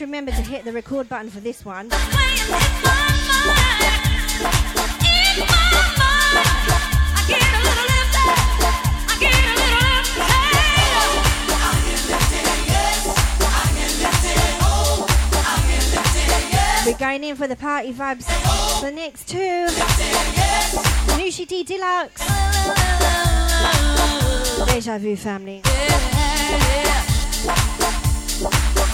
Remember to hit the record button for this one. We're going in for the party vibes. The next two, Nousii D Dlux, Deja Vu Family. Yeah, yeah.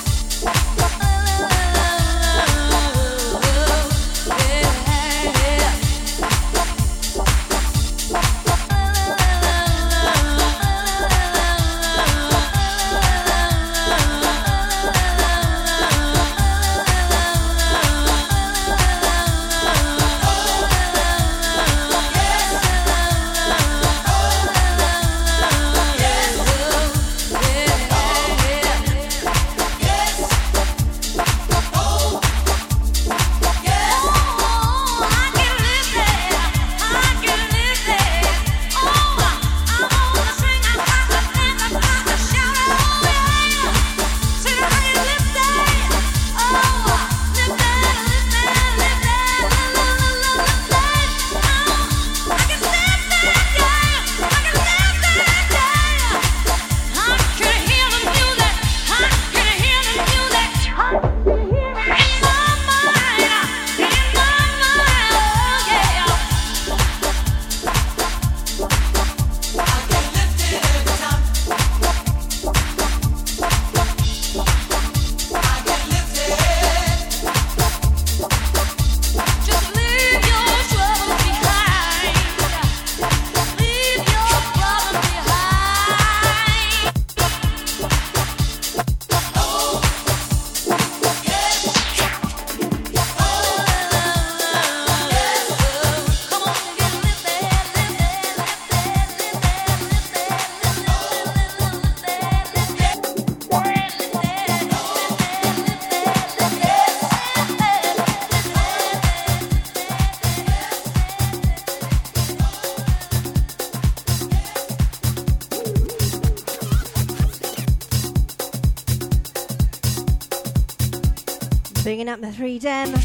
Freedom.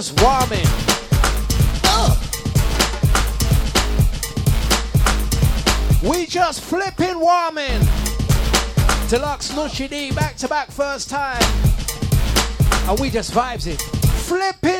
Just warming. Oh. We just flipping warming. Dlux Nousii D back to back first time. And we just vibes it. Flipping.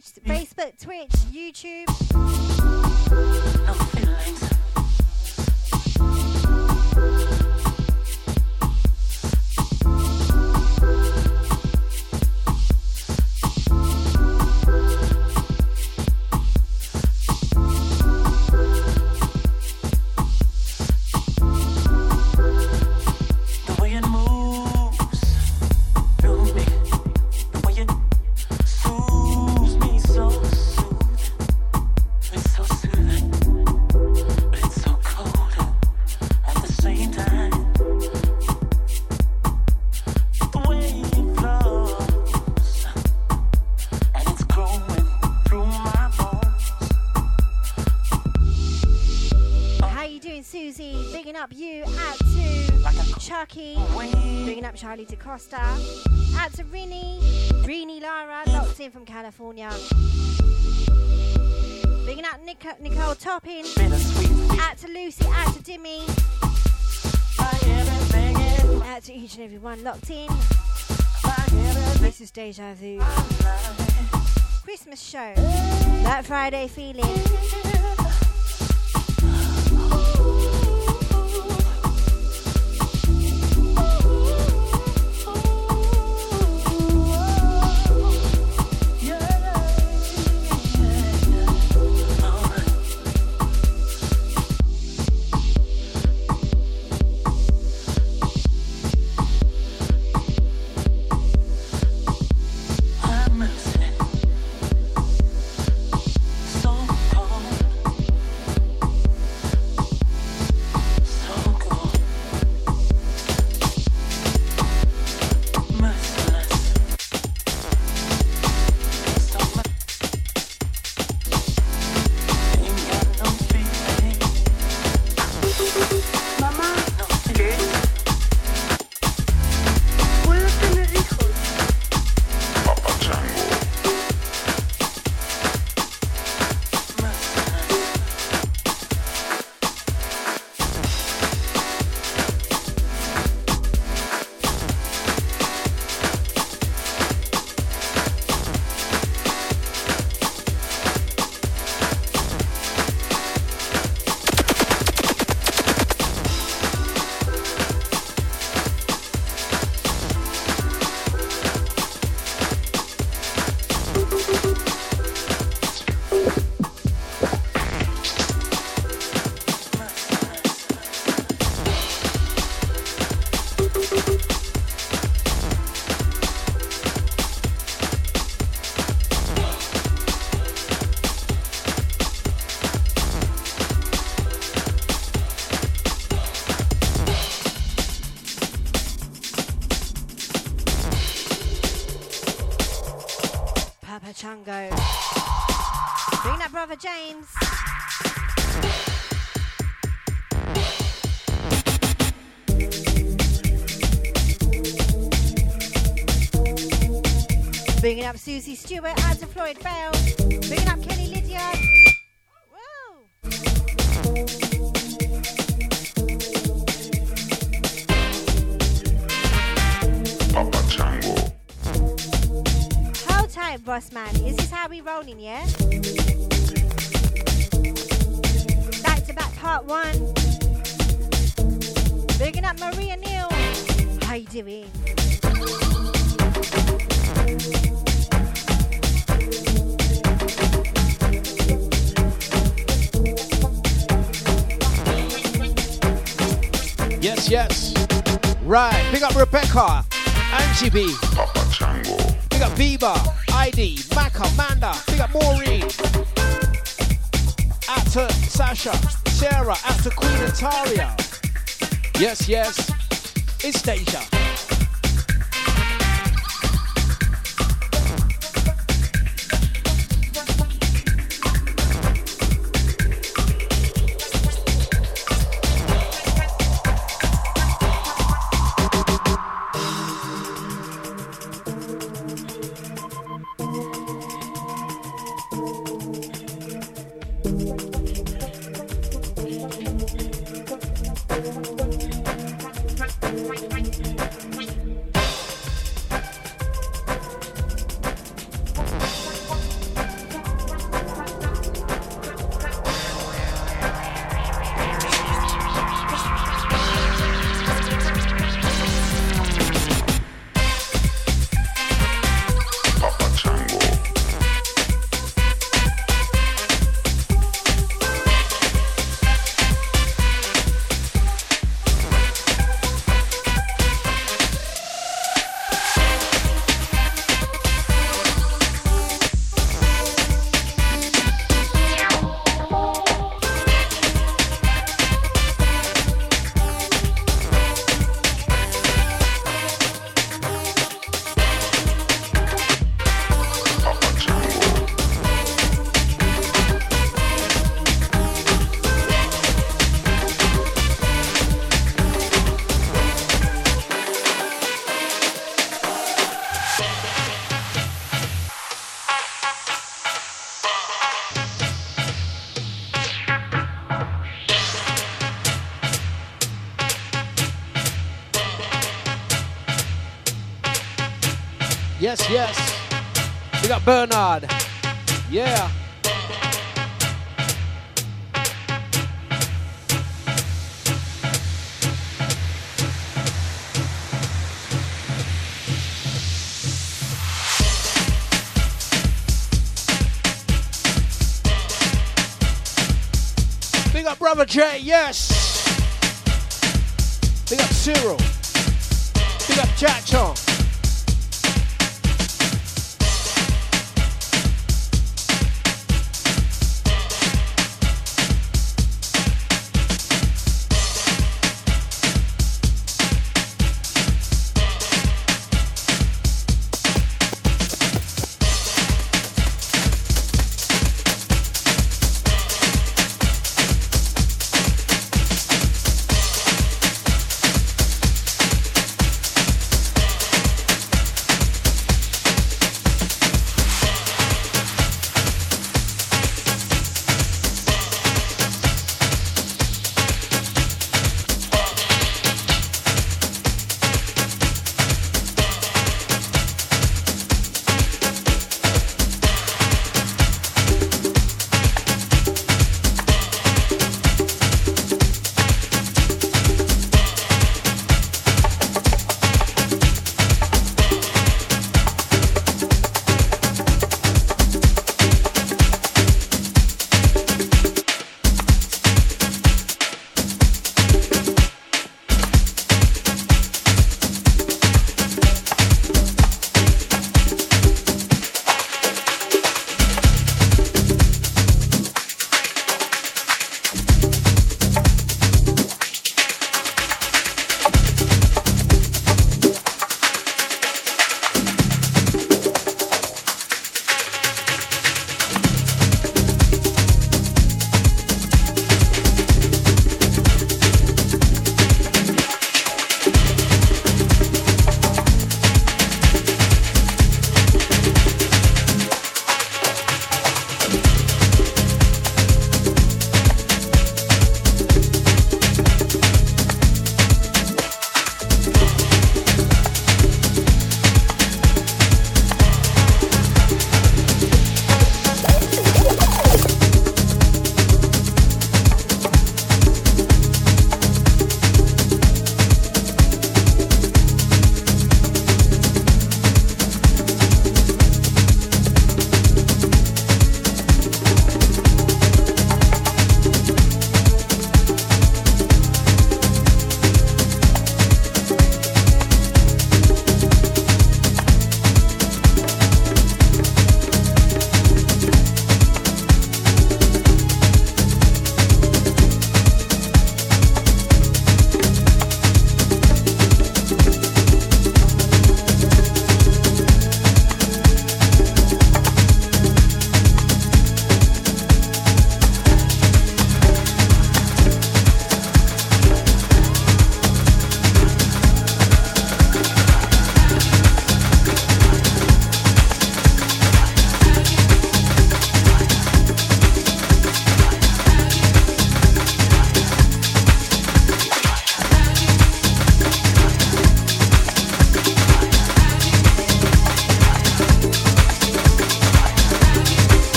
Facebook, Twitch, How you doing, Susie? Bigging up you. Out to Like Chucky. Bigging up Charlie DaCosta. Out to Rini. Rini Lara, locked in from California. Bigging up Nic- Nicole Topping. Out to Lucy. Out to Dimmy. by everything in Out to each and every one locked in. This is Deja Vu. Christmas show. That Friday feeling. James. Bringing up Susie Stewart, to Floyd Bell. Rebecca, Angie B. Big up Bieber, ID, Maka, Manda. Big up Maureen. Out to Sasha, Sarah. Out to Queen Natalia. Yes, yes. It's Deja. Yes, yes. We got Bernard. Yeah. Big up Brother Jay, yes. Big up Cyril.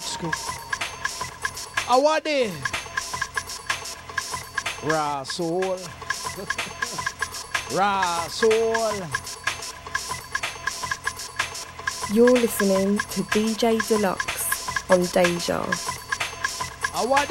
Old school. I want it. Rasul. Rasul. You're listening to DJ Dlux on Deja. I want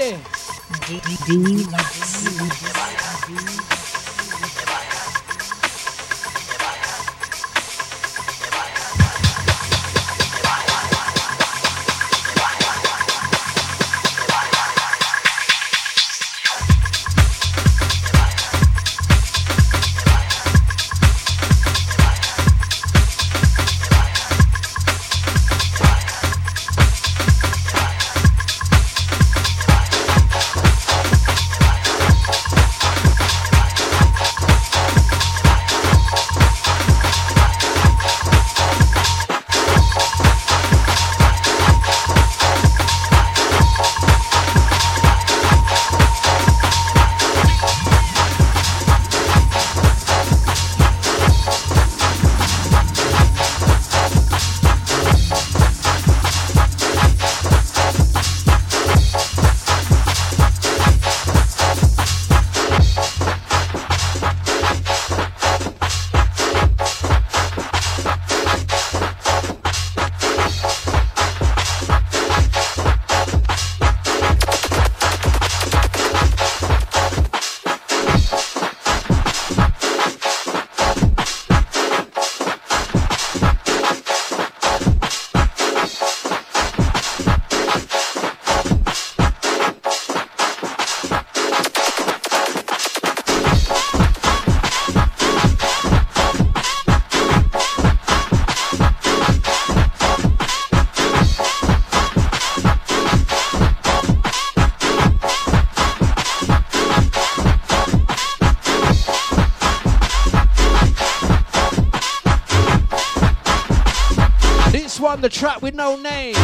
one, the track with no name.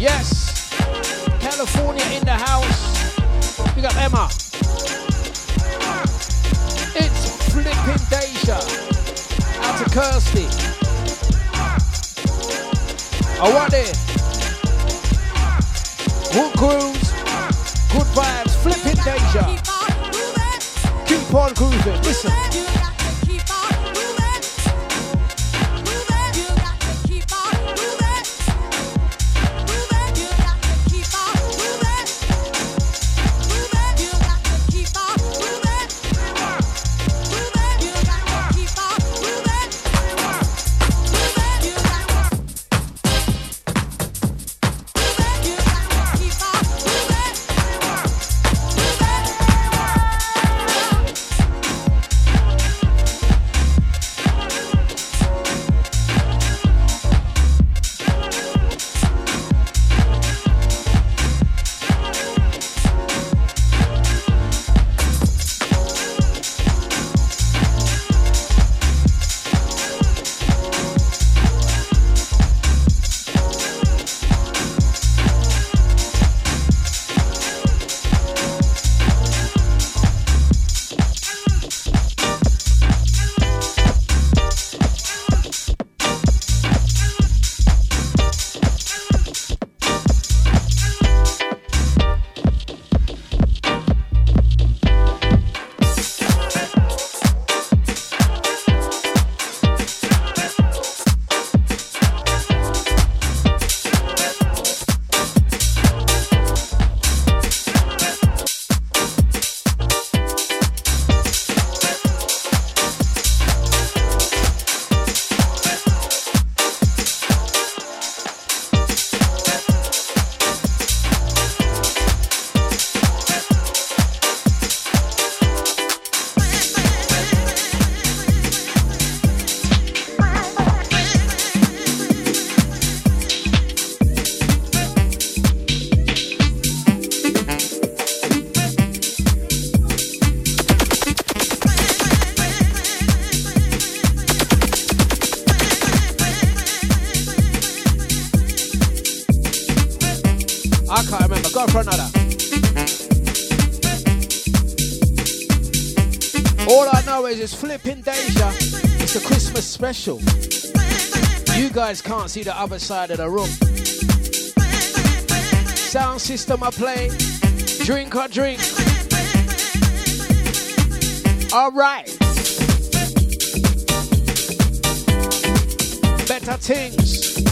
Yes. California in the house. Big up Emma. It's flipping Deja. Out to Kirsty. I want it. Good grooves. Good vibes. Flipping Deja. Keep on grooving. Listen. Special. You guys can't see the other side of the room. Sound system I play. Drink or drink. All right. Better things.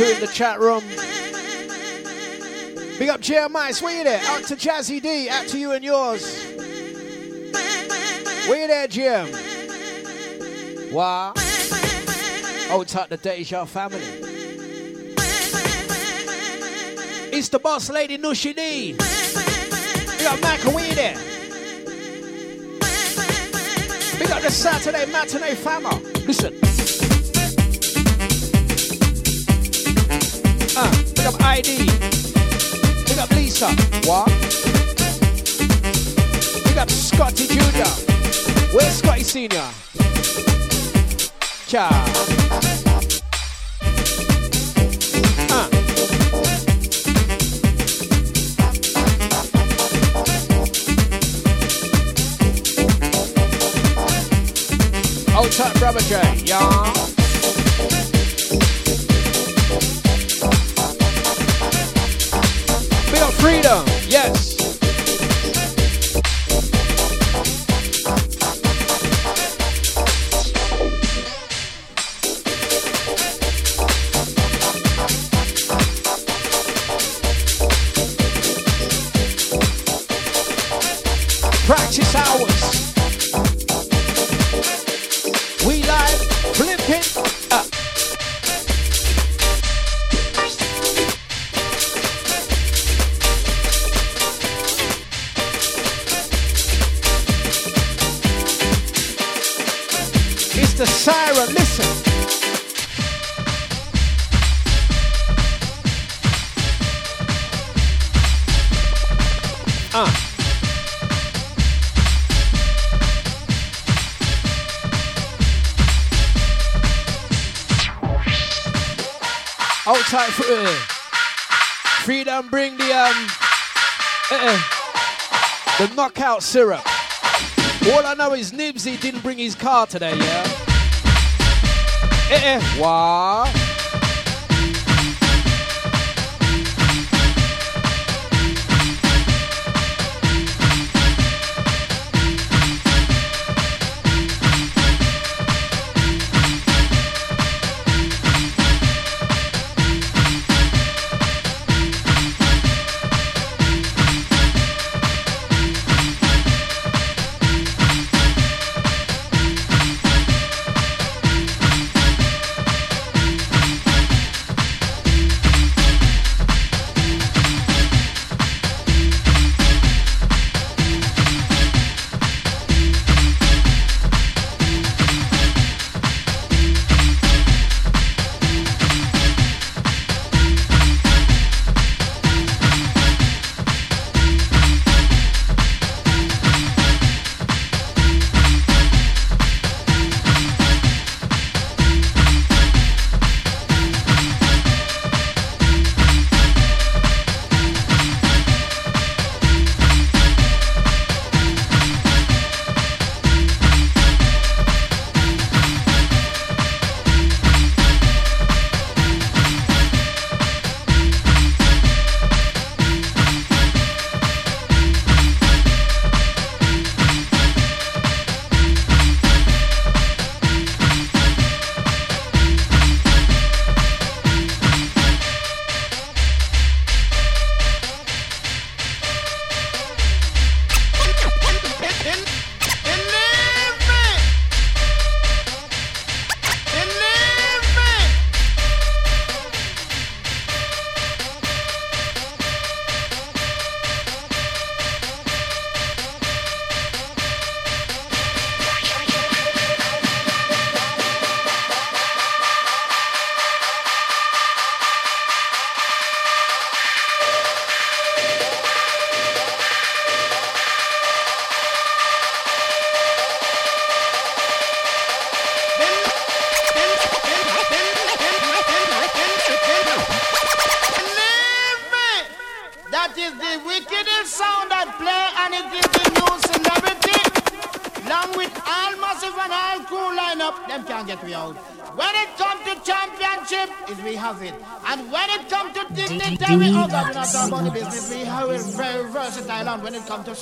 Crew in the chat room. Big up Jeremiah, where you there? Out to Jazzy D, out to you and yours. Where you there, Jim? Wow. Oh, tuck the Deja family. It's the boss lady Nousii D. Big up Mac, where you there? Big up the Saturday matinee fama. Listen. Big up ID. Big up Lisa. What? Pick up Scotty Jr. Where's Scotty Senior? Ciao. Uh. Old tight brother J, yeah. Knockout syrup. All I know is Nibsy didn't bring his car today, yeah? Eh, eh, what?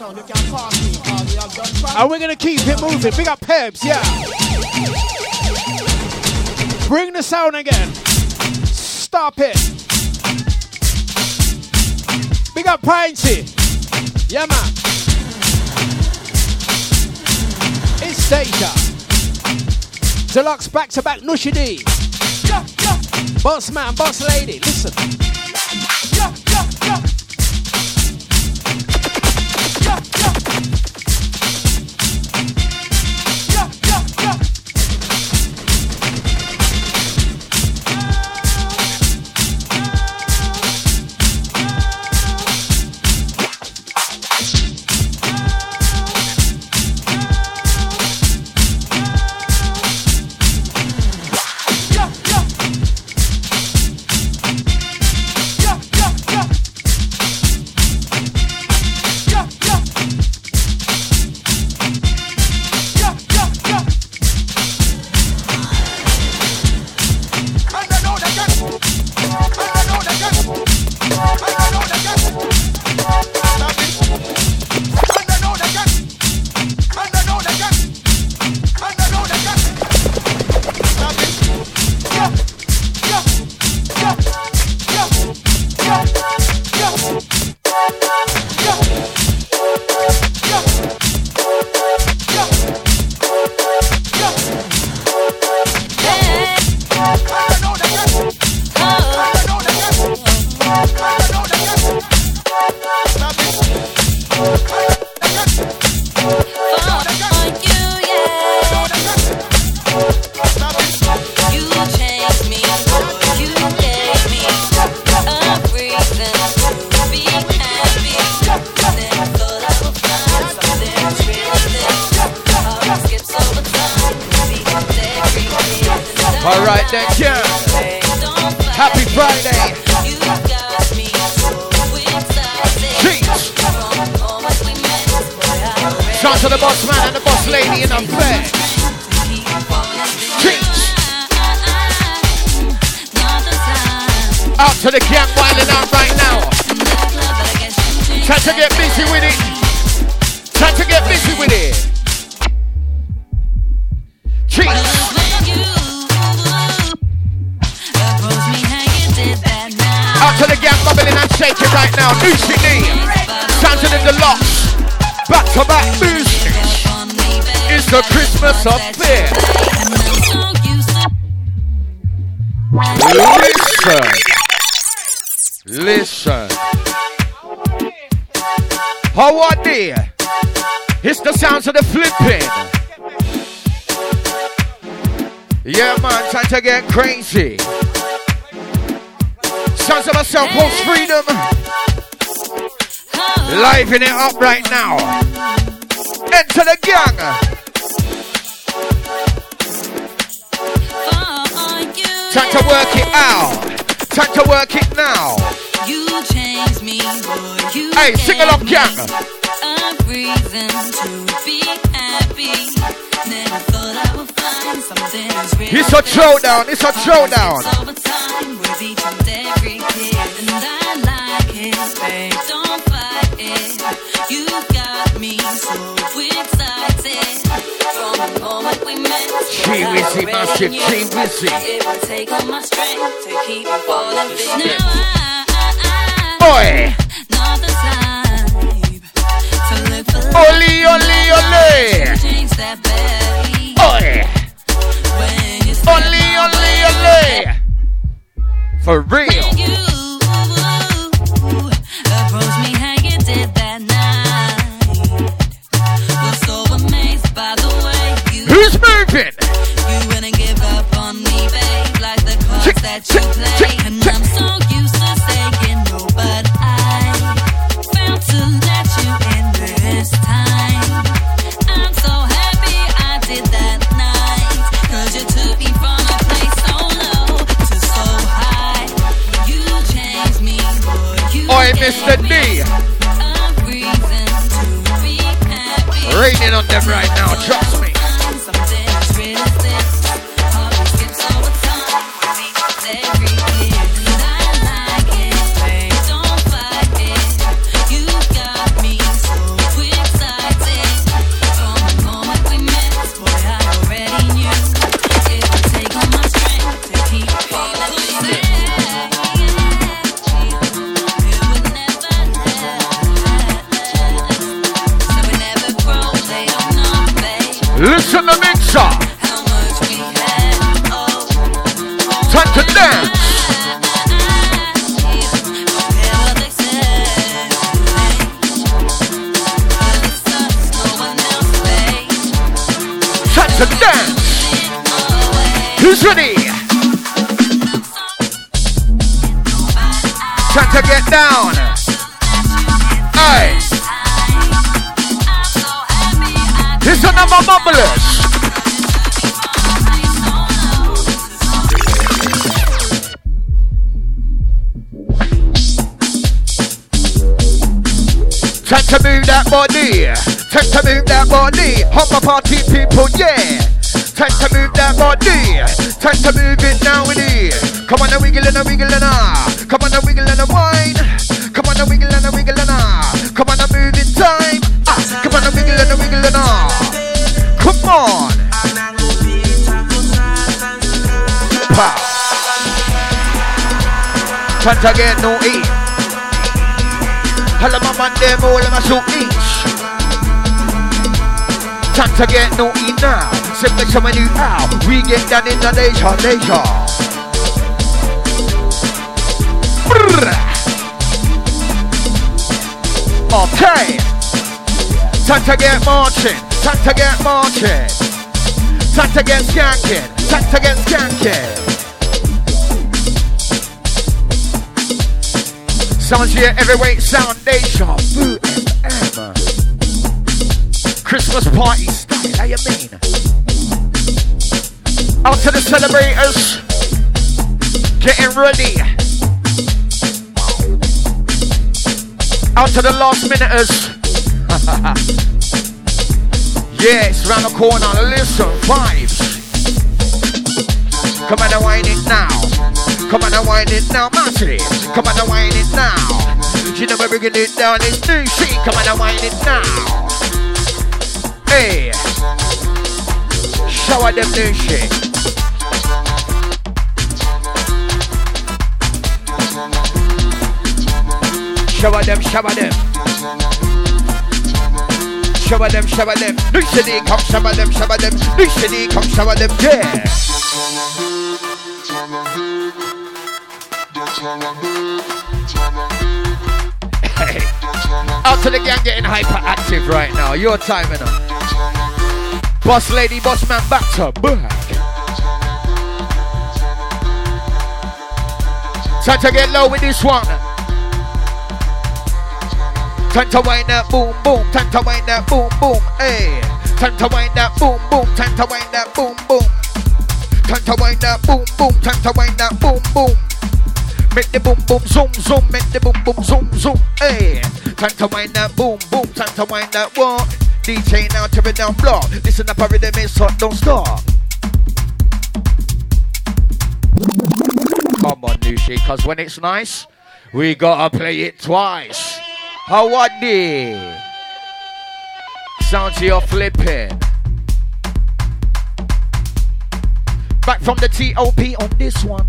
And we're gonna keep it moving. Big up Pebs, yeah. Bring the sound again. Stop it. Big up Pinty. Yeah, man. It's Deja. Dlux back to back Nousii D. Boss man, boss lady, listen. To the camp wilding out right now. Time to get busy with it. Time to get busy with it. Jeez. Out to the gang bubbling and shaking right now. Nousii D. Sounds of the Dlux. Back to back music. It's the Christmas affair. Listen. Listen. How are they? It's the sounds of the flipping. Yeah, man, time to get crazy. Sounds of myself, post freedom. Living it up right now. Enter the gang. Time to work it out. Time to work it now. You changed me, boy. You Hey, sing along. A reason to be happy. Never thought I would find something as real. It's a throwdown. It's a throwdown. Over time with each and every kid, and I like it, babe. Don't fight it. You She busy, massive, busy. It would take all my strength to keep falling you. Now type to look for oli. For real. Moving? you wouldn't give up on me, babe, like the cards that you play. And I'm so used to saying no, but I found to let you in this time. I'm so happy I did that night. Cause you took me from a place so low to so high. You changed me, boy. You Oi, Mr. D. me a reason to. Raining on them right now, trust me. Listen to mixer. Time to dance. Time to dance. Who's ready? Time to get down. Hey. It's another. Time to move that body. Time to move that body. Hopper party people, yeah. Time to move that body. Time to move it now it. Come on, a wiggle and a wiggle and a. Come on, a wiggle and a wine. Come on, a wiggle and a wiggle and a. Come on, a move it time. Ah, come on, a wiggle and a wiggle and a. Come on. Pow. To get no eat. All of my man them, all of my so each. To get no eat now. Simply so many out. We get down in the nation, nation. Okay. Time to get marching. Time to get marching. Time to get skanking. Time to get skanking. Someone's here week, sound nation, FM. Christmas party style, how you mean? Out to the celebrators. getting ready. Out to the last minuters. yes, round the corner. Listen, vibes. Come on and wind it now. Come on and wind it now, massive. Come on and wind it now. You know we're bringing it down. It's new shit. Come on and wind it now. Hey, shower them new shit. Shower them, shower them. Shower them, shower them. New city, come shower them, shower them. New city, come shower them. Yeah. Hey. Out to the gang getting hyperactive right now. Your time, enough. Boss lady, boss man, back to back. Time to get low with this one. Time to wind that boom boom. Time to wind that boom boom. Hey. Time to wind that boom boom. Time to wind that boom boom. Time to wind that boom boom. Time to wind that boom boom. Make the boom boom zoom zoom. Make the boom boom zoom zoom. Hey. Time to wind that boom boom. Time to wind that what? DJ now tear it down block. Listen up, a rhythm is hot, don't stop. Come on, Nousii, cause when it's nice, we gotta play it twice. How what the? Sound to your flipping. Back from the TOP on this one.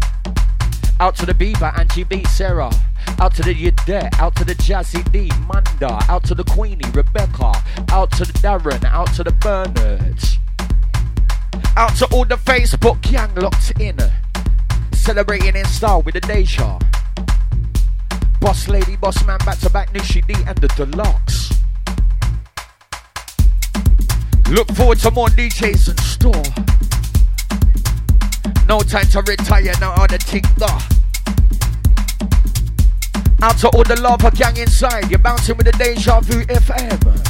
Out to the Bieber, Angie B, Sarah. Out to the Yadette, out to the Jazzy D, Manda. Out to the Queenie, Rebecca. Out to the Darren, out to the Bernards. Out to all the Facebook gang locked in. Celebrating in style with the Deja. Boss lady, boss man, back to back, Nousii D and the Dlux. Look forward to more DJs in store. No time to retire, now on the tick Out to all the lava gang inside, you're bouncing with the Deja Vu FM.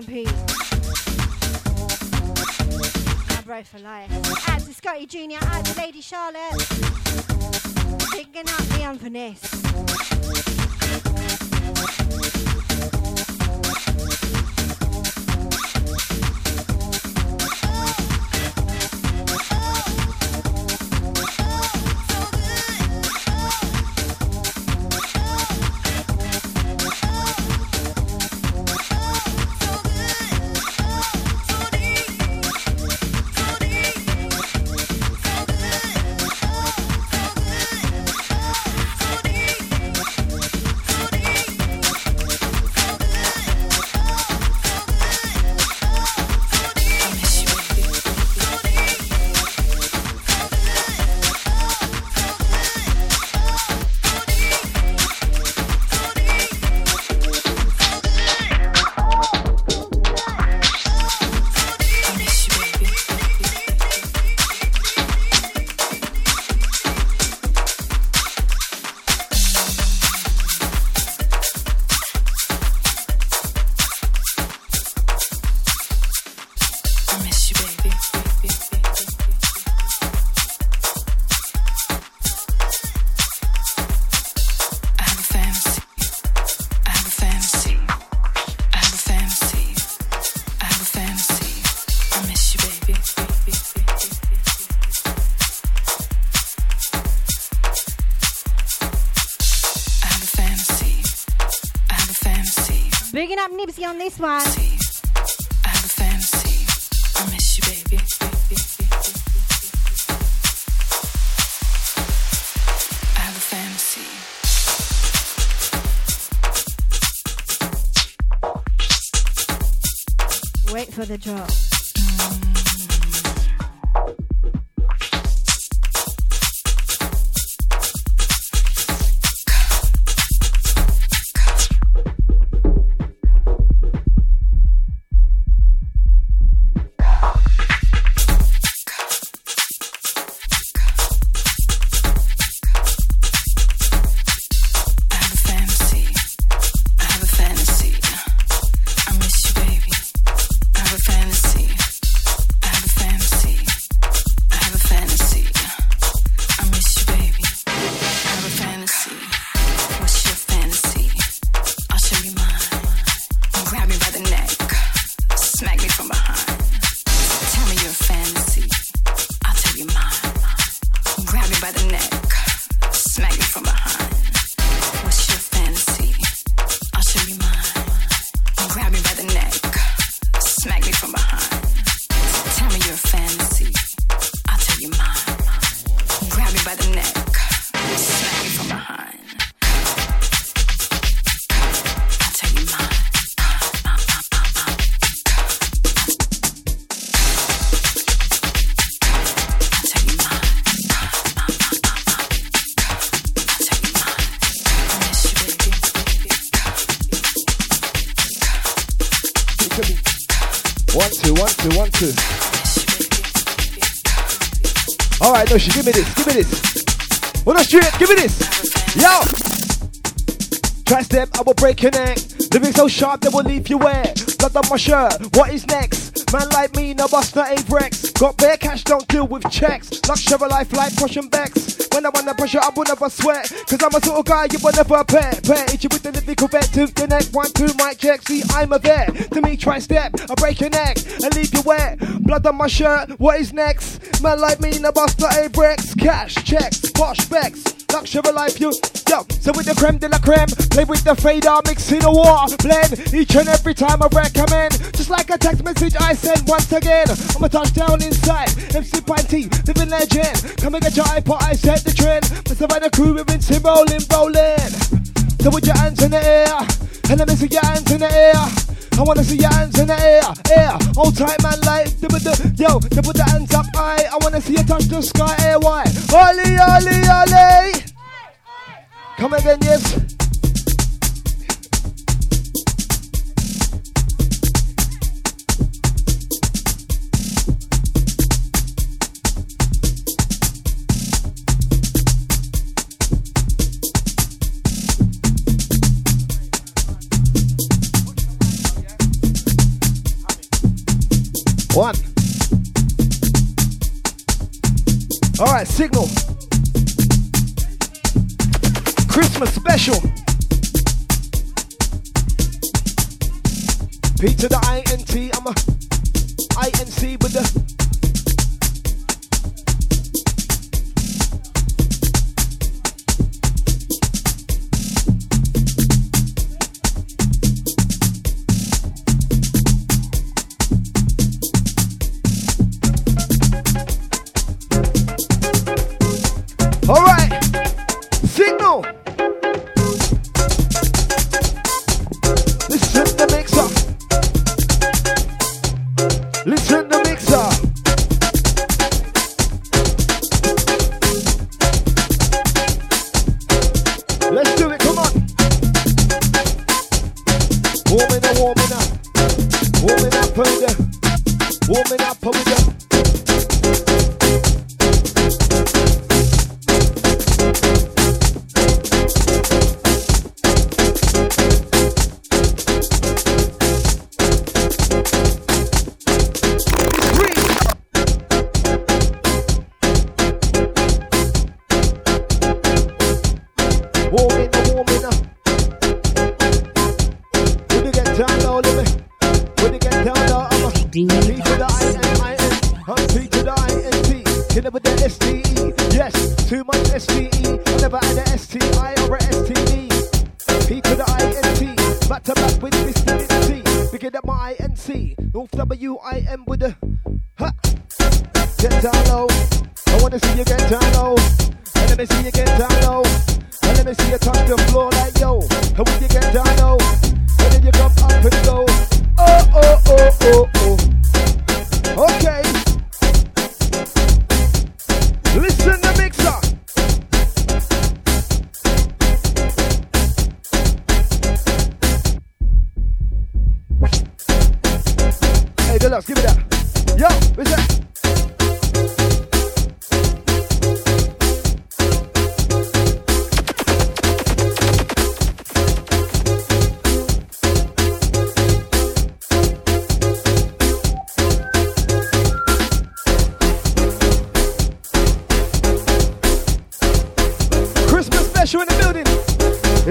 Bigging up Anton P. My bro for life. Out to Scotty Jr. Out to Lady Charlotte. Bigging up Leon Finesse. I have a fantasy. Wait for the drop. No, she give me this, give me this. No, shoot it, give me this. Yo! Try step, I will break your neck. Living so sharp, they will leave you wet. Blood on my shirt, what is next? Man like me, no bust, not Avrex. Got bare cash, don't deal with checks. Luxury life like pushing backs. When I wanna pressure, I will never sweat. Cause I'm a sort of guy you will never pet. Pet, hit you with the lyrical vet to the neck. One, two, mic check, see, I'm a vet. To me, try step, I break your neck and leave you wet. Blood on my shirt, what is next? Man like me, no bust, not Avrex. Cash, checks, posh specs. Luxury life, you, yo. So with the creme de la creme, play with the fader, mix in the water, blend each and every time I recommend. Just like a text message I send once again. I'm a touchdown inside, MC Panty, living legend. Come and get your iPod, I set the trend. The Savannah crew, we're rinsing, rolling, rolling. So with your hands in the air, and see your hands in the air. I wanna see your hands in the air, air. Hold tight, man, like yo, they put the hands up high. I wanna see you touch the sky, air wide. Ollie, ollie, ollie. Come again, yes. One. All right, signal. Christmas special. P to the INT, I'm a INC with the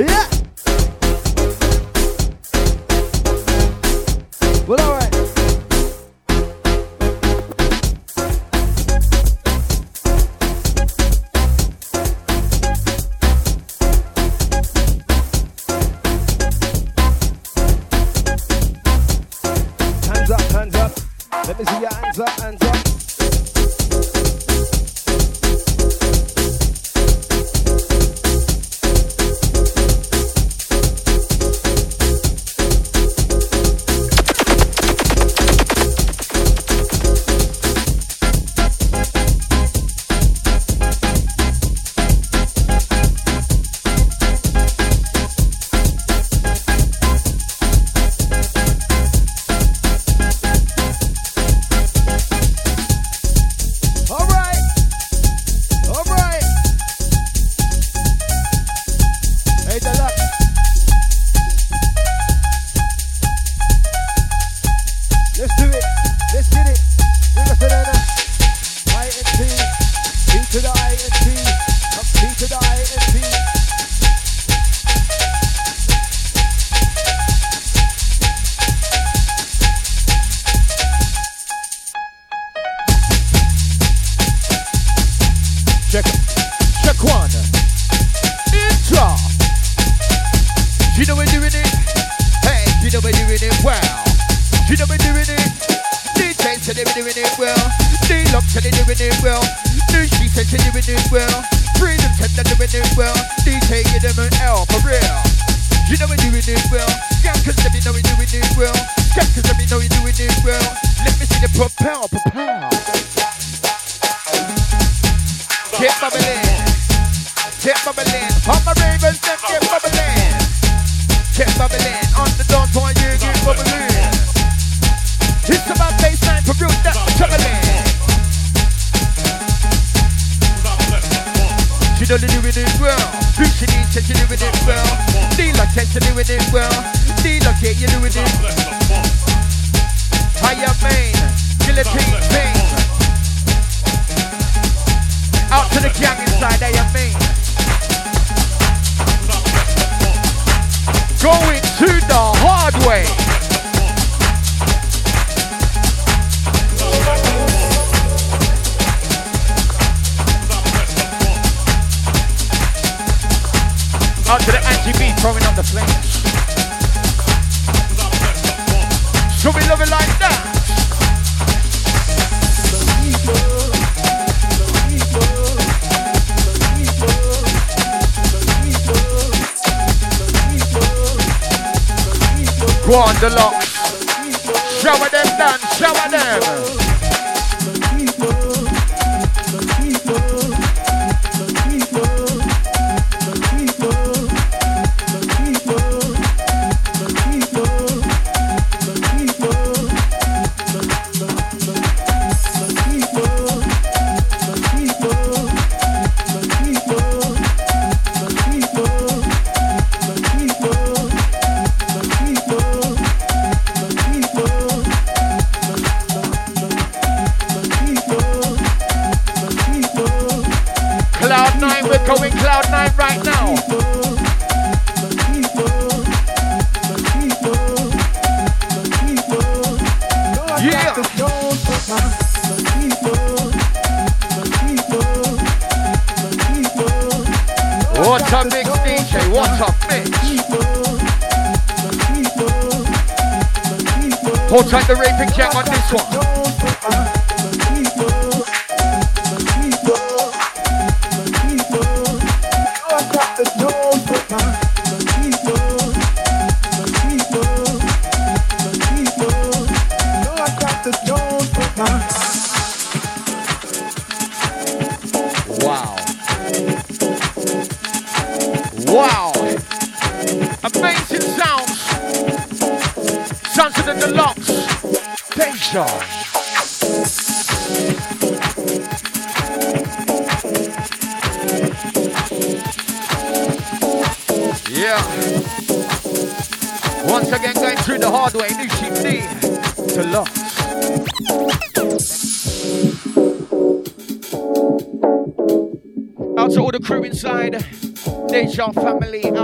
Yeah.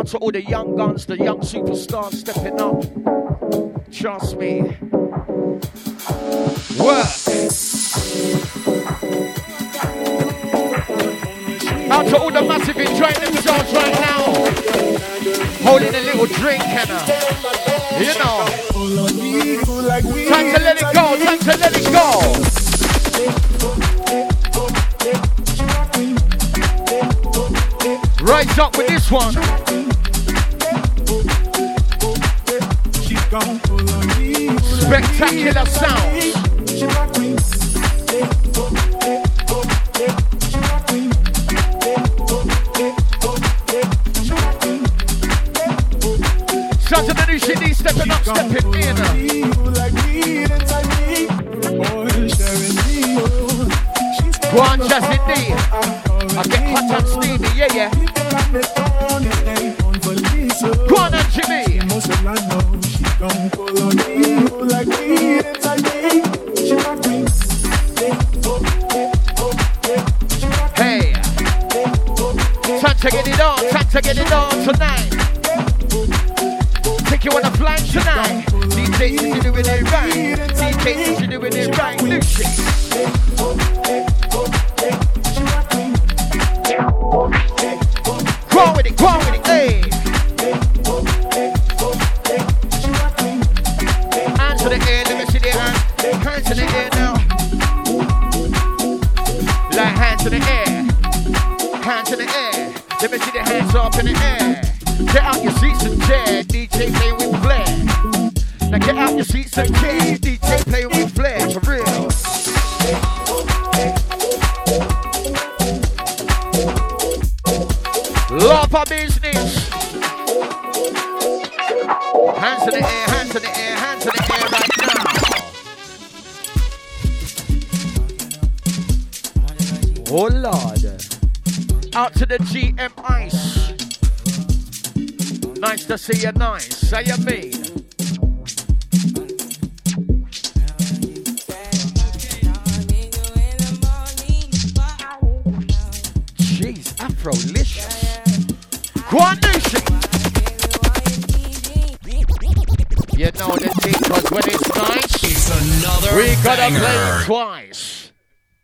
out to all the young guns, the young superstars stepping up. Trust me. Work. Out to all the massive enjoying themselves right now. Holding a little drink and a, you know. Time to let it go, time to let it go. Rise up with this one. spectacular sound. Love Lapa business. Hands in the air, hands in the air, hands in the air right now. Oh Lord. Out to the GM Ice. Nice to see you, nice. Say you mean. Banger. twice.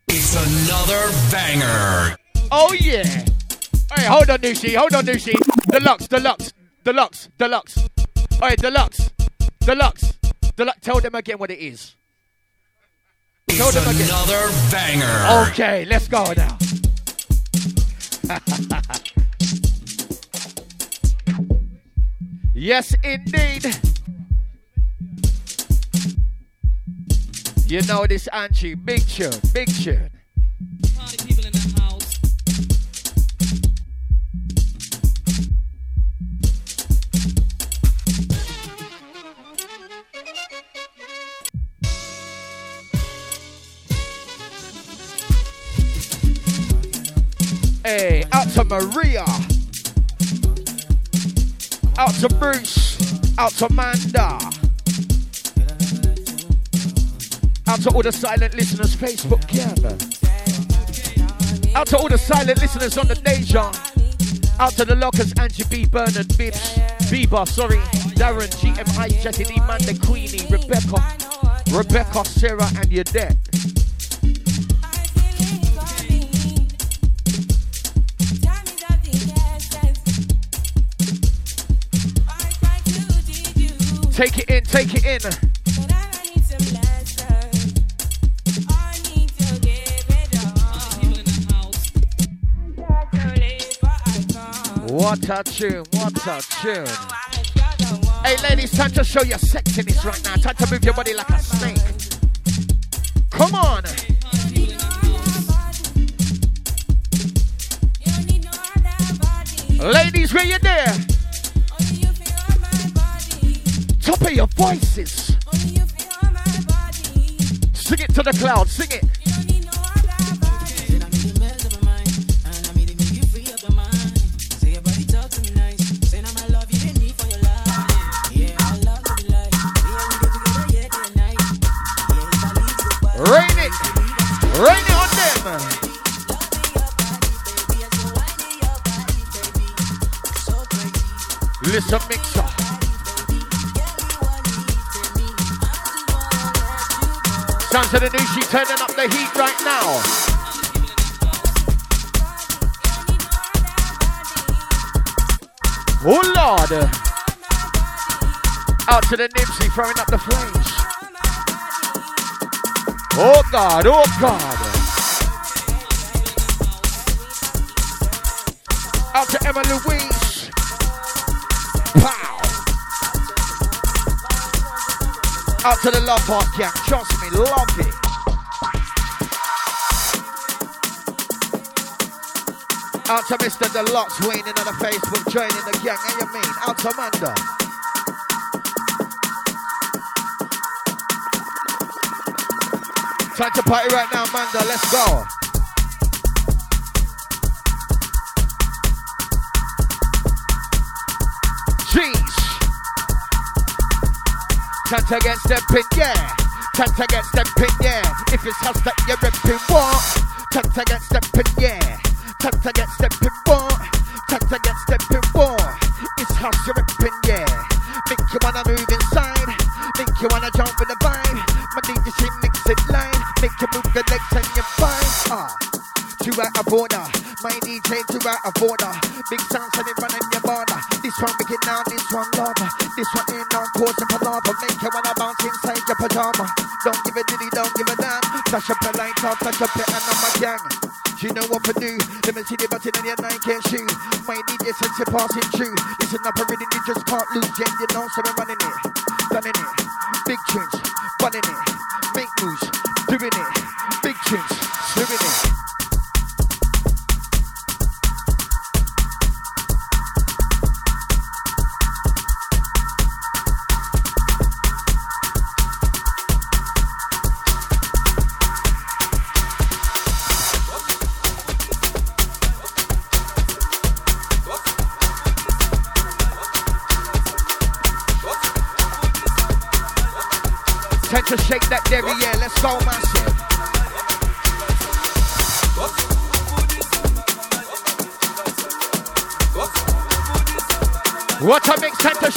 It's another banger. Oh yeah. Hey, hold on, Nousii. Hold on, Nousii. Dlux, Dlux, Dlux, Dlux. Hey, Dlux, Dlux, Dlux. Tell them again what it is. Tell It's them again. another banger. Okay, let's go now. yes, indeed. You know this Angie, big tune, big tune. Hey, out to Maria. Out to Bruce. Out to Manda. Out to all the silent listeners, Facebook, yeah. Out to all the silent listeners on the Deja. Out to the lockers, Angie B, Bernard, Bibbs, Bieber, sorry, Darren, GMI, Jesse D, Manda, Queenie, Rebecca, Rebecca, Sarah, and Yadette. Take it in, take it in. What a tune, what a tune. Hey ladies, time to show your sexiness right now. Time to move your body like a snake. Come on. Ladies, where you there? Top of your voices. Sing it to the cloud, sing it. Rain it on. Listen, mixer. Sounds of the new turning up the heat right now. Oh Lord. Out to the Nipsey throwing up the flames. Oh God, oh God. Out to Emma Louise. Pow. Out to the Love Heart Gang. Trust me, love it. Out to Mr. Dlux waiting on the Facebook, joining the gang. And you mean? Out to Amanda. Time to party right now, Amanda. Let's go. Jeez. Time to get stepping, yeah. Time to get stepping, yeah. If it's house that you're ripping, what? Time to get stepping, yeah. Time to get stepping, what? Time to get stepping, what? It's house you're ripping, yeah. Make you wanna move inside. Make you wanna jump with the vibe. You move your legs and you spine. Ah. Two out of order, my DJ two out of order. Big sounds and it running your border. This one wicked now, this one lava. This one ain't no cause of palaver. Make you wanna bounce inside your pajama. Don't give a diddy, don't give a damn. Flash up a light up, flash up it and on my gang. You know what to do. Let me see the button on your Nike shoe. My DJ sense you're passing through. Listen up, already you just can't lose. Yeah, you know, so we're running it, done it. Big tunes, Doing it.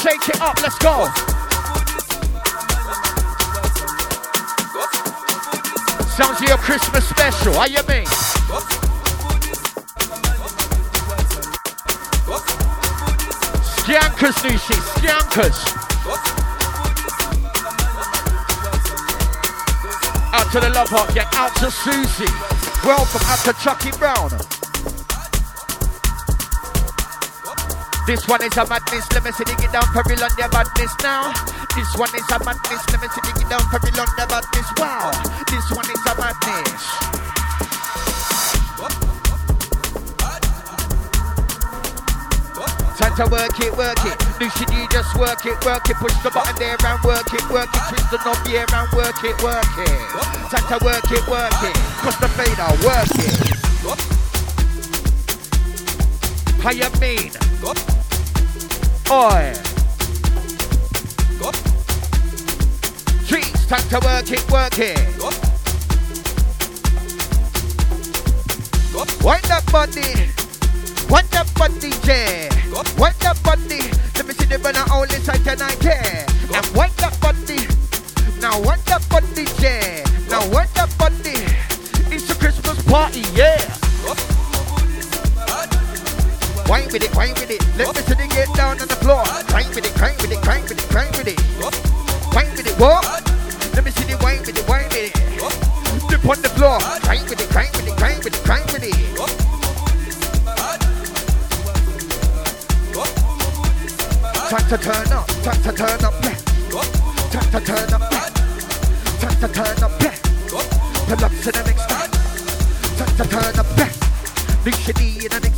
Shake it up. Let's go. Sounds of your Christmas special. How you mean? Skankers, Nousii. Skankers. Out to the love heart, get out to Susie. Welcome out to Chucky Brown. This one is a madness, let me see dig it down for real on the badness now. This one is a madness, let me see dig it down for real on the badness. Wow, this one is a madness. Time to work it, work it. Should you just work it, work it, push the button there and work it, work it, twist the knob here and work it, work it. Time to work it, work it. Push the fader, work it. How you mean? Oi. Trees, time to work it, work it. Wind that body. Wind that body, yeah. Wind that body. Let me see the banner all inside tonight, yeah. And wind that body. Now wind that body, yeah. Now wind that body. It's a Christmas party, yeah. Wine with it, wine with it. Let me see the get down on the floor. Wine with it, wine with it, wine with it, wine with it. Wine with it, what? Let me see the wine with it, wine with it. Dip on the floor. Wine with it, wine with it, wine with it, wine with it. Time to turn up, time to turn up, yeah. Time to turn up, yeah. Time to turn up, yeah. Pull up to the next time. Time to turn up, yeah. New shitty in the next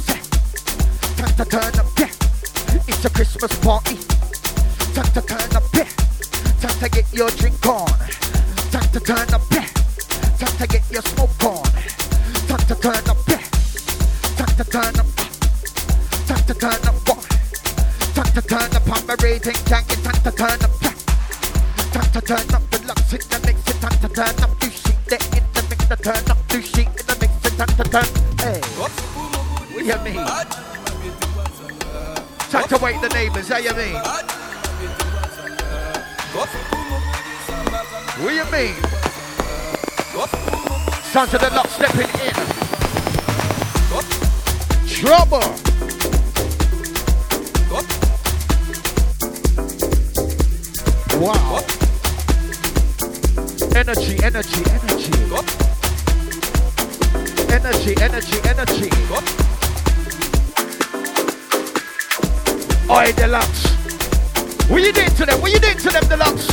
turn up, yeah. It's a Christmas party. Time to turn up, yeah. Time to get your drink on. Time to turn up, yeah. Time to get your smoke on. Time to turn up, yeah. Time to turn up. Time to turn up, boy. Time to turn up on my rating tank. It's time to turn up, yeah. Time to turn up the lux in the mix. Time to turn up the sheet there in the mix. To turn up the sheet in the mix. Time to turn. Hey, what you mean? To wake the neighbors. How you mean? What you mean? Sounds of the lock stepping in. Trouble. Wow. Energy, energy, energy. Energy, energy, energy. Dlux. What you doing to them? What you doing to them, Dlux?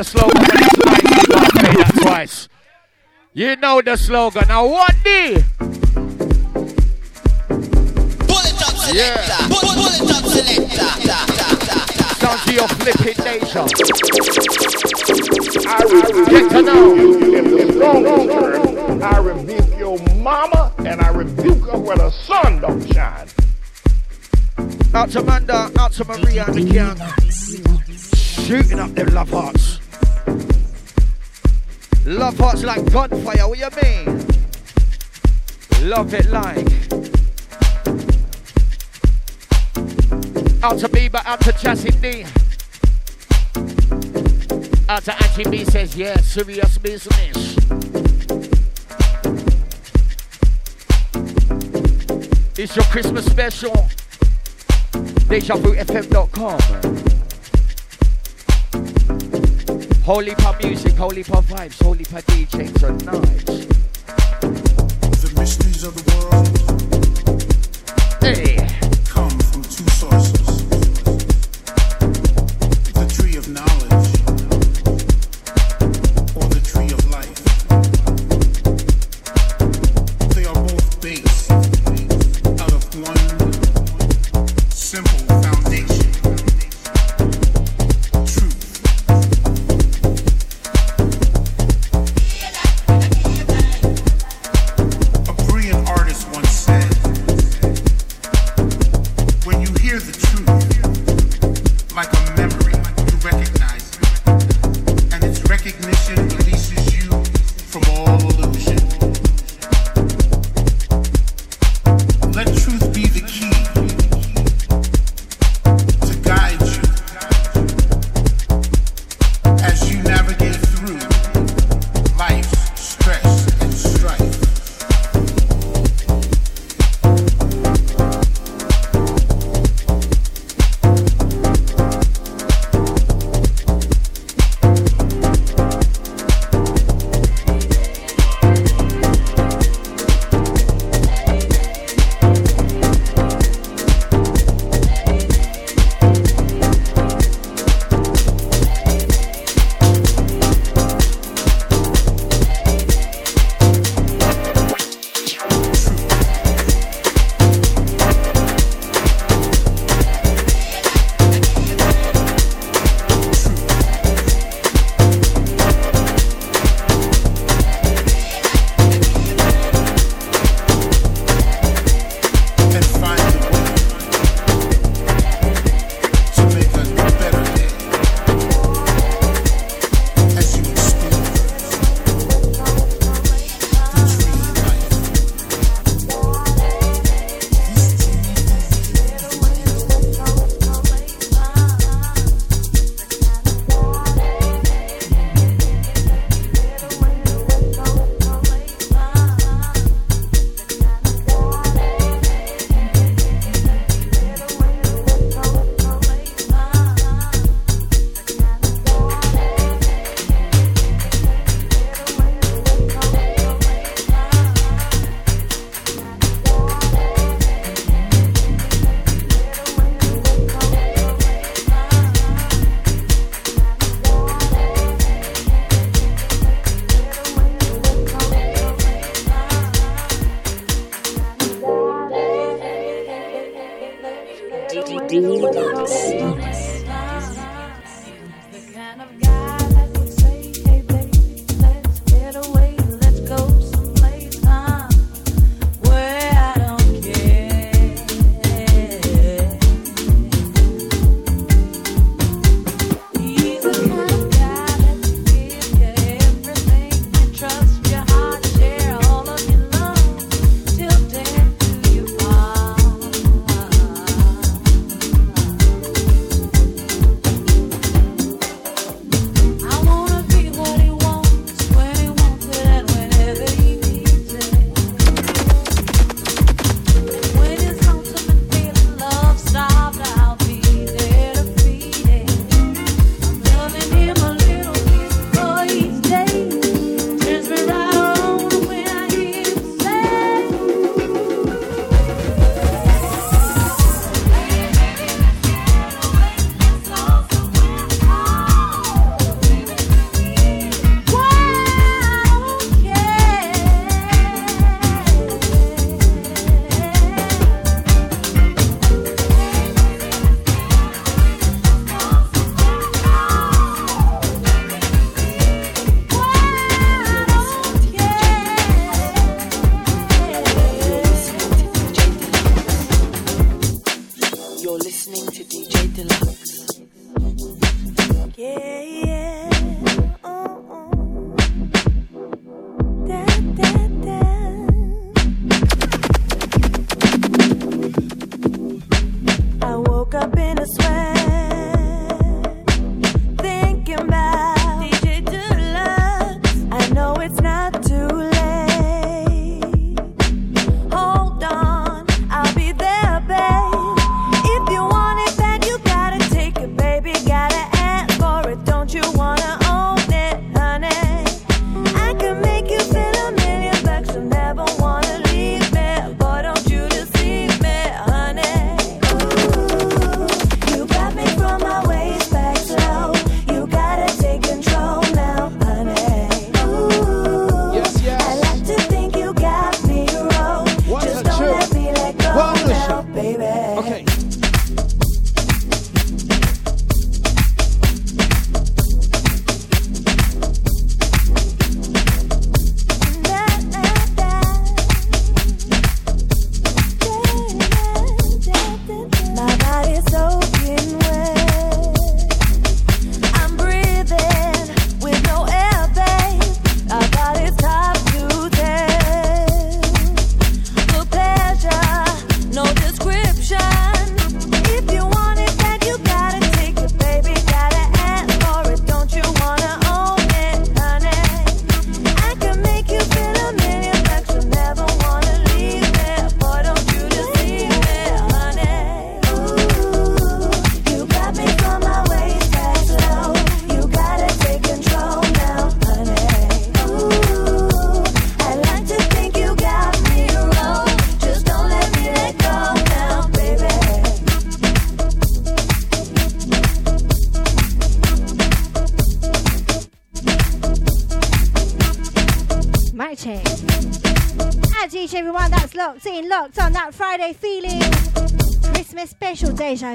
The slogan. When it's live, you gotta say that twice. You know the slogan. Now, what the? Yeah. Sounds of your flipping nation. I rebuke Get to know. you in the strong term. I rebuke your mama and I rebuke her where the sun don't shine. Out to Manda, out to Maria and the gang. Shooting up them love hearts. Love hearts like gunfire, what you mean? Love it like. Out to Bieber, out to Chassis D. Out to Angie B says, yeah, serious business. It's your Christmas special. DejaVuFM.com. Holy pop music, holy pop vibes, holy pop DJ tonight. The mysteries of the world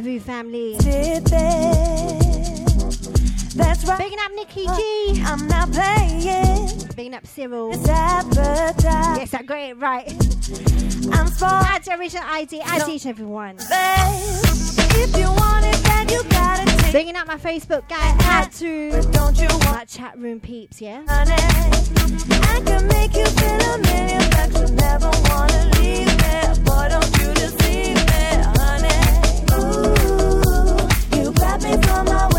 family. That's right. Bigging up Nikki uh, G. I'm not playing. Bigging up Cyril. It's. Yes, I got it right. I'm smart. Add to original ID. Add to each everyone. If you want it, then you gotta take Bigging up my Facebook gang. Add to don't you want my chat room peeps, yeah? honey? I can make you feel a million bucks. You never wanna leave me. Me from my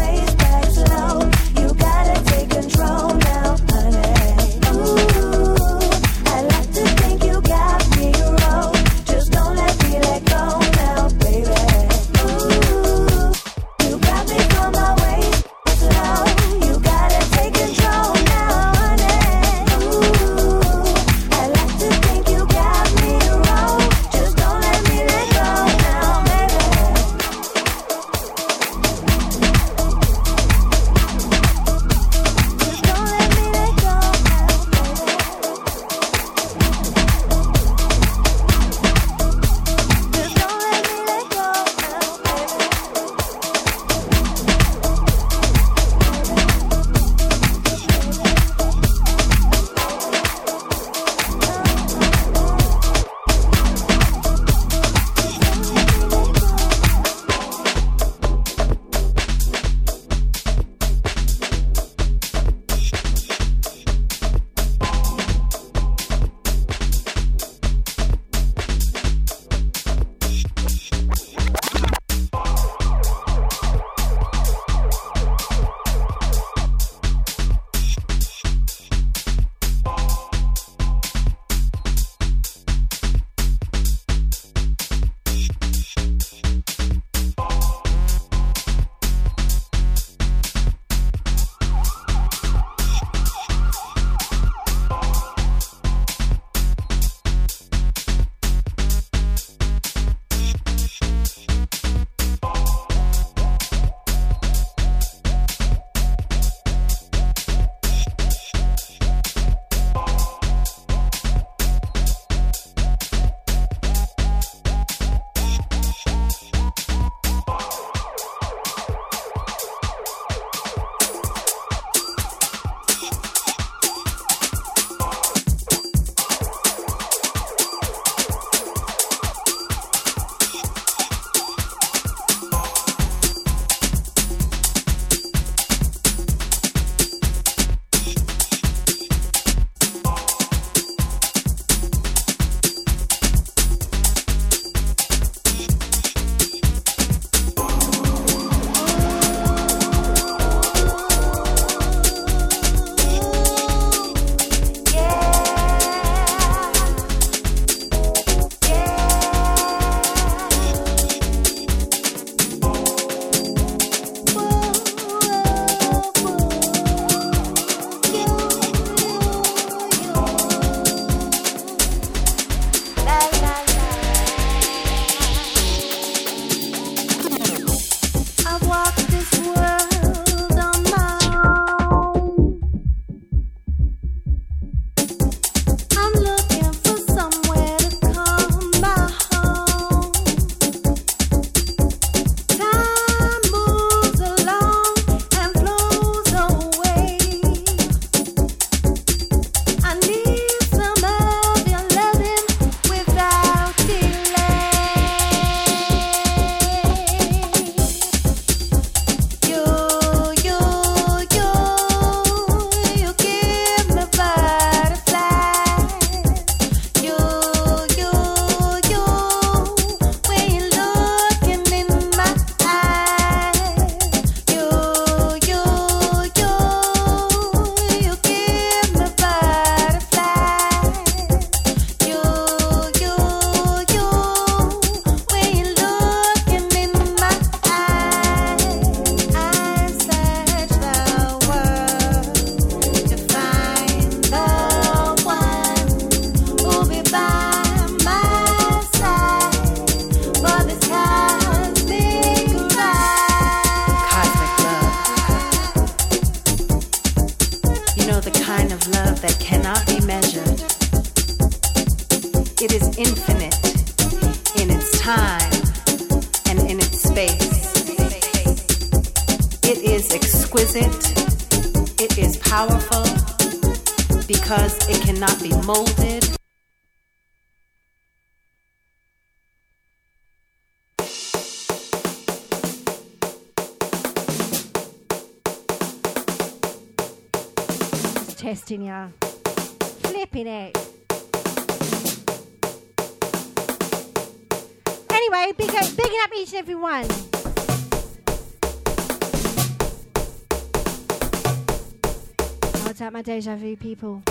My deja vu people?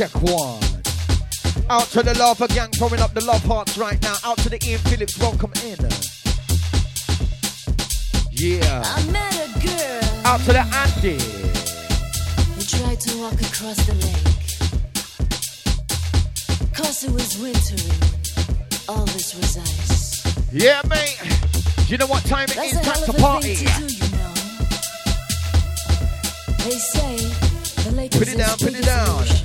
Check one. Out to the love gang throwing up the love hearts right now. Out to the Ian Phillips, welcome in. Yeah. I met a girl Out to the Andy. who tried to walk across the lake. Cause it was wintry. All this was ice. Yeah, mate. You know what time it That's is? Time to party. to do, you know. They say the lake Put is it down, put it down.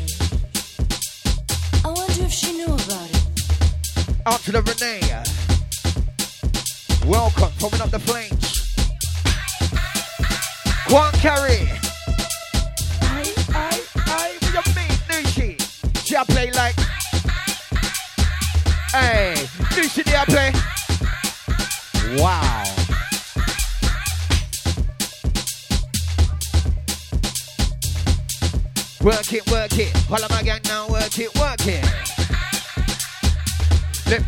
Renee. Welcome, throwing up the flames.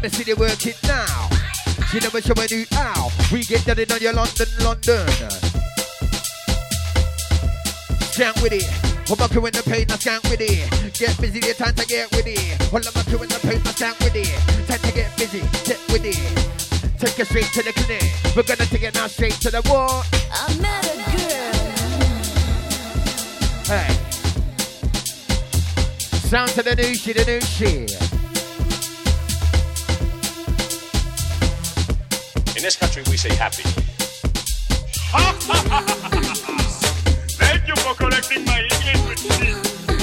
Me see the work it now. She never show me how. We get that in on your London, London. Stand with it. Hold my crew in the pain, I skank with it. Get busy, it's time to get with it. Hold my crew in the pain, I skank with it. Time to get busy, get with it. Take it straight to the clinic. We're gonna take it now straight to the wall. I met a girl. Hey. Sound to the new shit, the new shit. This country, we say happy. Thank you for correcting my English with me.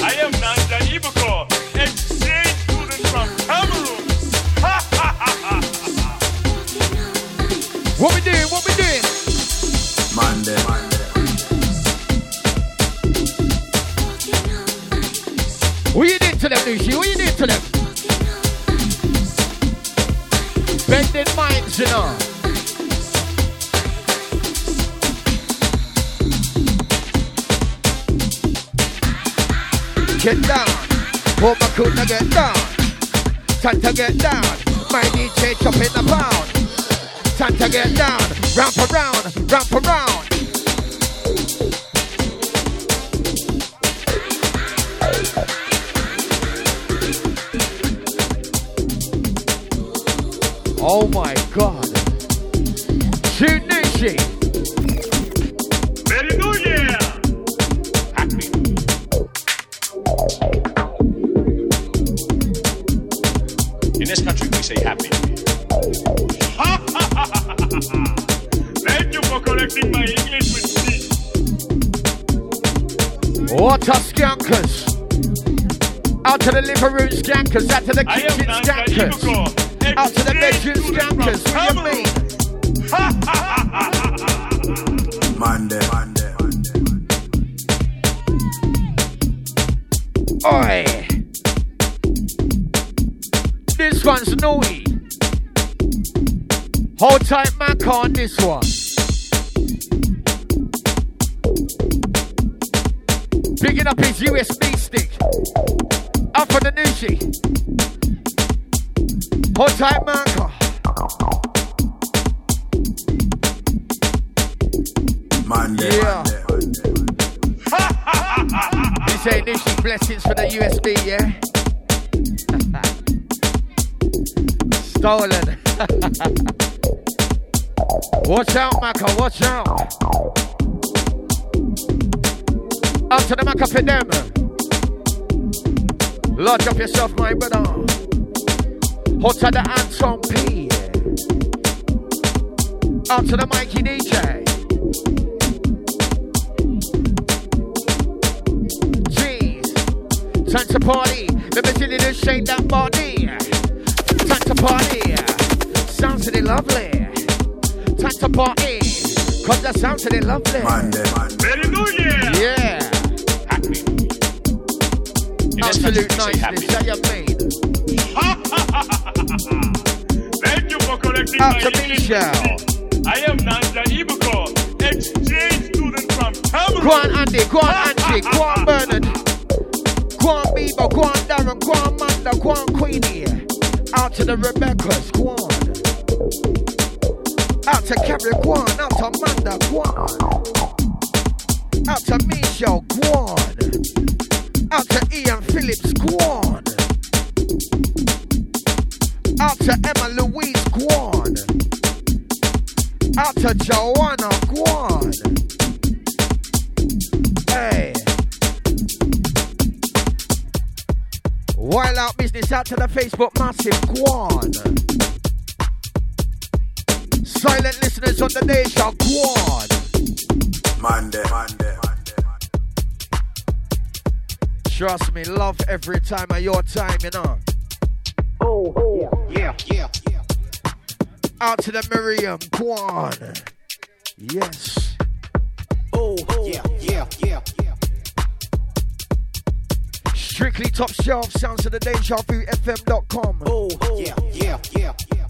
I am Nanja Ibuko, exchange student from Cameroon. What we doing? What we doing? Monday. What you did to them, Nousii? What you did to them? Bending minds, you know. Get down. Hold my crew to get down. Time to get down. My DJ chop in the pound. Time to get down. Ramp around, ramp around. Oh my god. Shoot What skankers. Out to the living room skankers, out to the I kitchen skankers. Out to the bedroom skankers. from What do you mean? Monday. Oi. This one's naughty. Hold tight, Mac, on this one. Hold tight, Mac. Monday. Yeah. This ain't Nousii blessings for the USB, yeah? Stolen. watch out, Maka, watch out. Up to the Maka for them. Lodge up yourself, my brother. Hot to the Anton P. Up to the Mikey DJ. Jeez. Time to party. Let me see you just shake that body. Time to party. Sounds really lovely. Time to party. Cause that sounds really lovely. Very New Year. Yeah. Absolute niceness. That you mean? Out to Michelle. I am Nanja Ibuko, exchange student from Cameroon. Go on, Andy. Go on, ah, Angie. Ah, go on, ah. Bernard. Go on, Bieber. Go on, Darren. Go on, Manda. Go on, Queenie. Out to the Rebecca's. Go on. Out to Carrie. Go on. Out to Manda. Go on. Out to Michelle. Go on. Out to Ian Phillips. Go on. Out to Emma Louise. Out to the Facebook massive. Guan. Silent listeners on the day shall go on. Monday. Monday. Trust me, love every time of your time, you know. Oh, oh. yeah, yeah, yeah. Out to the Miriam, Guan. on. Yes. Oh, oh, yeah, yeah, yeah, yeah. Strictly top shelf sounds of the deja vu fm.com. Oh, yeah, yeah, yeah, oh, yeah.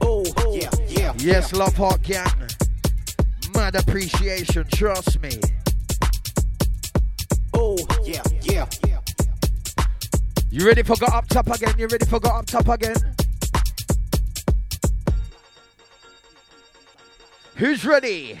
Oh, yeah, yeah. Yes, love heart gang. Mad appreciation, trust me. Oh, yeah, yeah, yeah. You ready for go up top again? You ready for go up top again? Who's ready?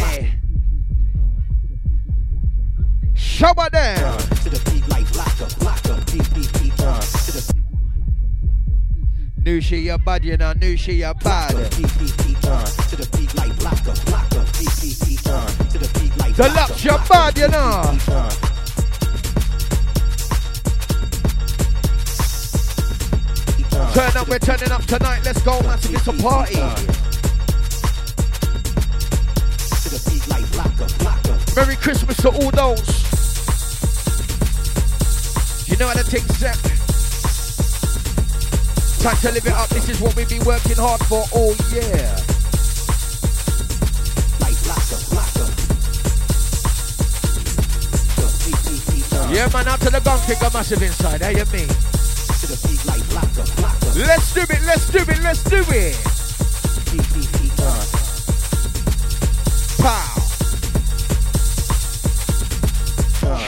Shabba there. Nousii a bad, you know, Nousii a bad. Dlux your bad, you know. Turn up, we're turning up tonight. Let's go, massive, it's a party. Merry Christmas to all those. You know how to take step. Time to live it up. This is what we've been working hard for oh, all year. Yeah, man, out to the gun kicker massive inside. How you mean? Let's do it, let's do it, let's do it. Pow.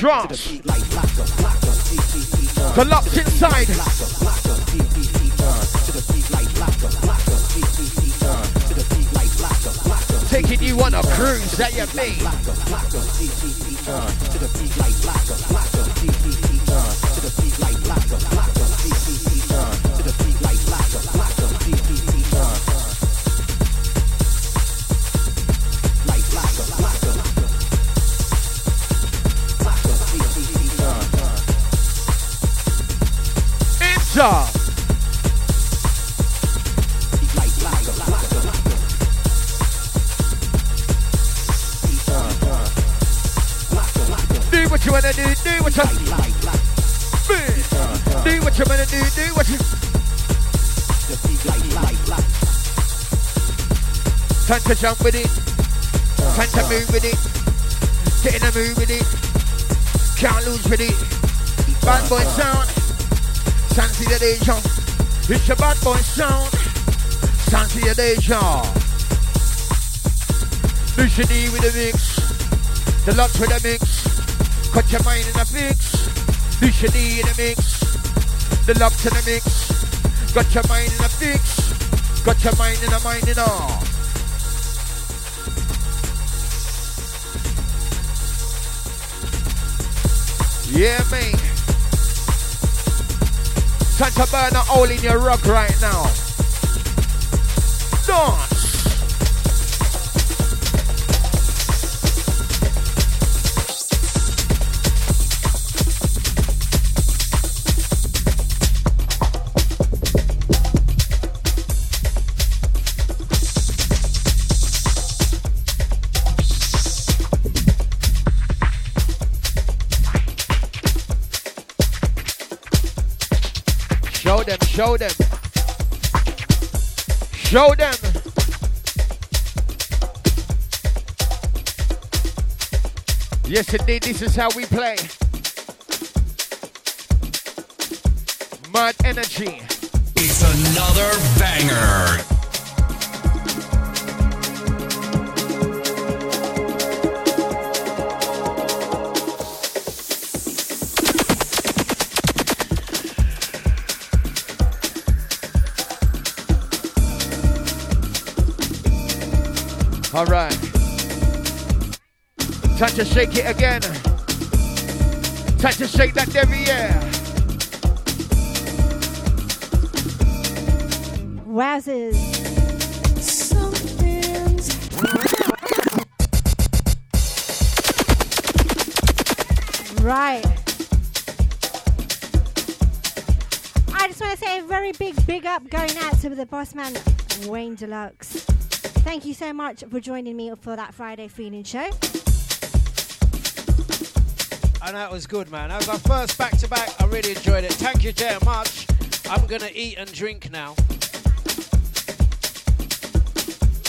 Trance. Collapse inside. Taking you on a cruise, that you mean? Ninja. Do what you wanna do, do what you Do what you wanna do, do what you Time to jump with it. Time to move with it. Get in the mood with it. Can't lose with it. Bad boy sound. Fancy the deja. It's a bad boy sound. Fancy the deja. Nousii D with the mix. Dlux with the mix. Cut your mind in the fix. Nousii D in the mix. Dlux in the mix. Got your mind in the fix. Got your mind in the mind in all. Yeah, mate. Time to burn a hole in your rug right now. Dance. Show them, show them. Yes, indeed, this is how we play. Mud energy. It's another banger. All right. Time to shake it again. Time to shake that derriere. Something Right. I just want to say a very big, big up going out to the boss man, Wayne Deluxe. Thank you so much for joining me for that Friday feeling show. And that was good, man. That was our first back to back. I really enjoyed it. Thank you very much. I'm going to eat and drink now.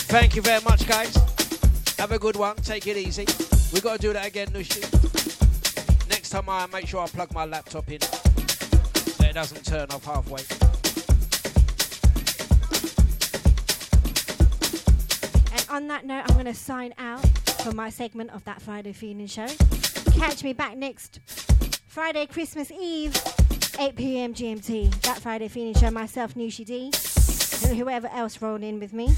Thank you very much, guys. Have a good one. Take it easy. We've got to do that again, Nousii. Next time I make sure I plug my laptop in so it doesn't turn off halfway. On that note, I'm going to sign out for my segment of that Friday feeling show. Catch me back next Friday, Christmas Eve, 8 p.m. GMT. That Friday feeling show, myself, Nousii D, and whoever else rolled in with me.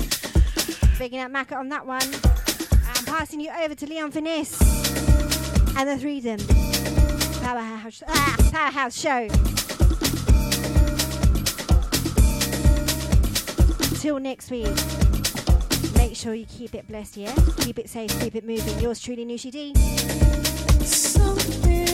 Bigging up Maka on that one. I'm passing you over to Leon Finesse and the Freedom Powerhouse, ah, Powerhouse Show. Till next week. Make sure you keep it blessed, yeah? Keep it safe, keep it moving. Yours truly, Nousii D. Something's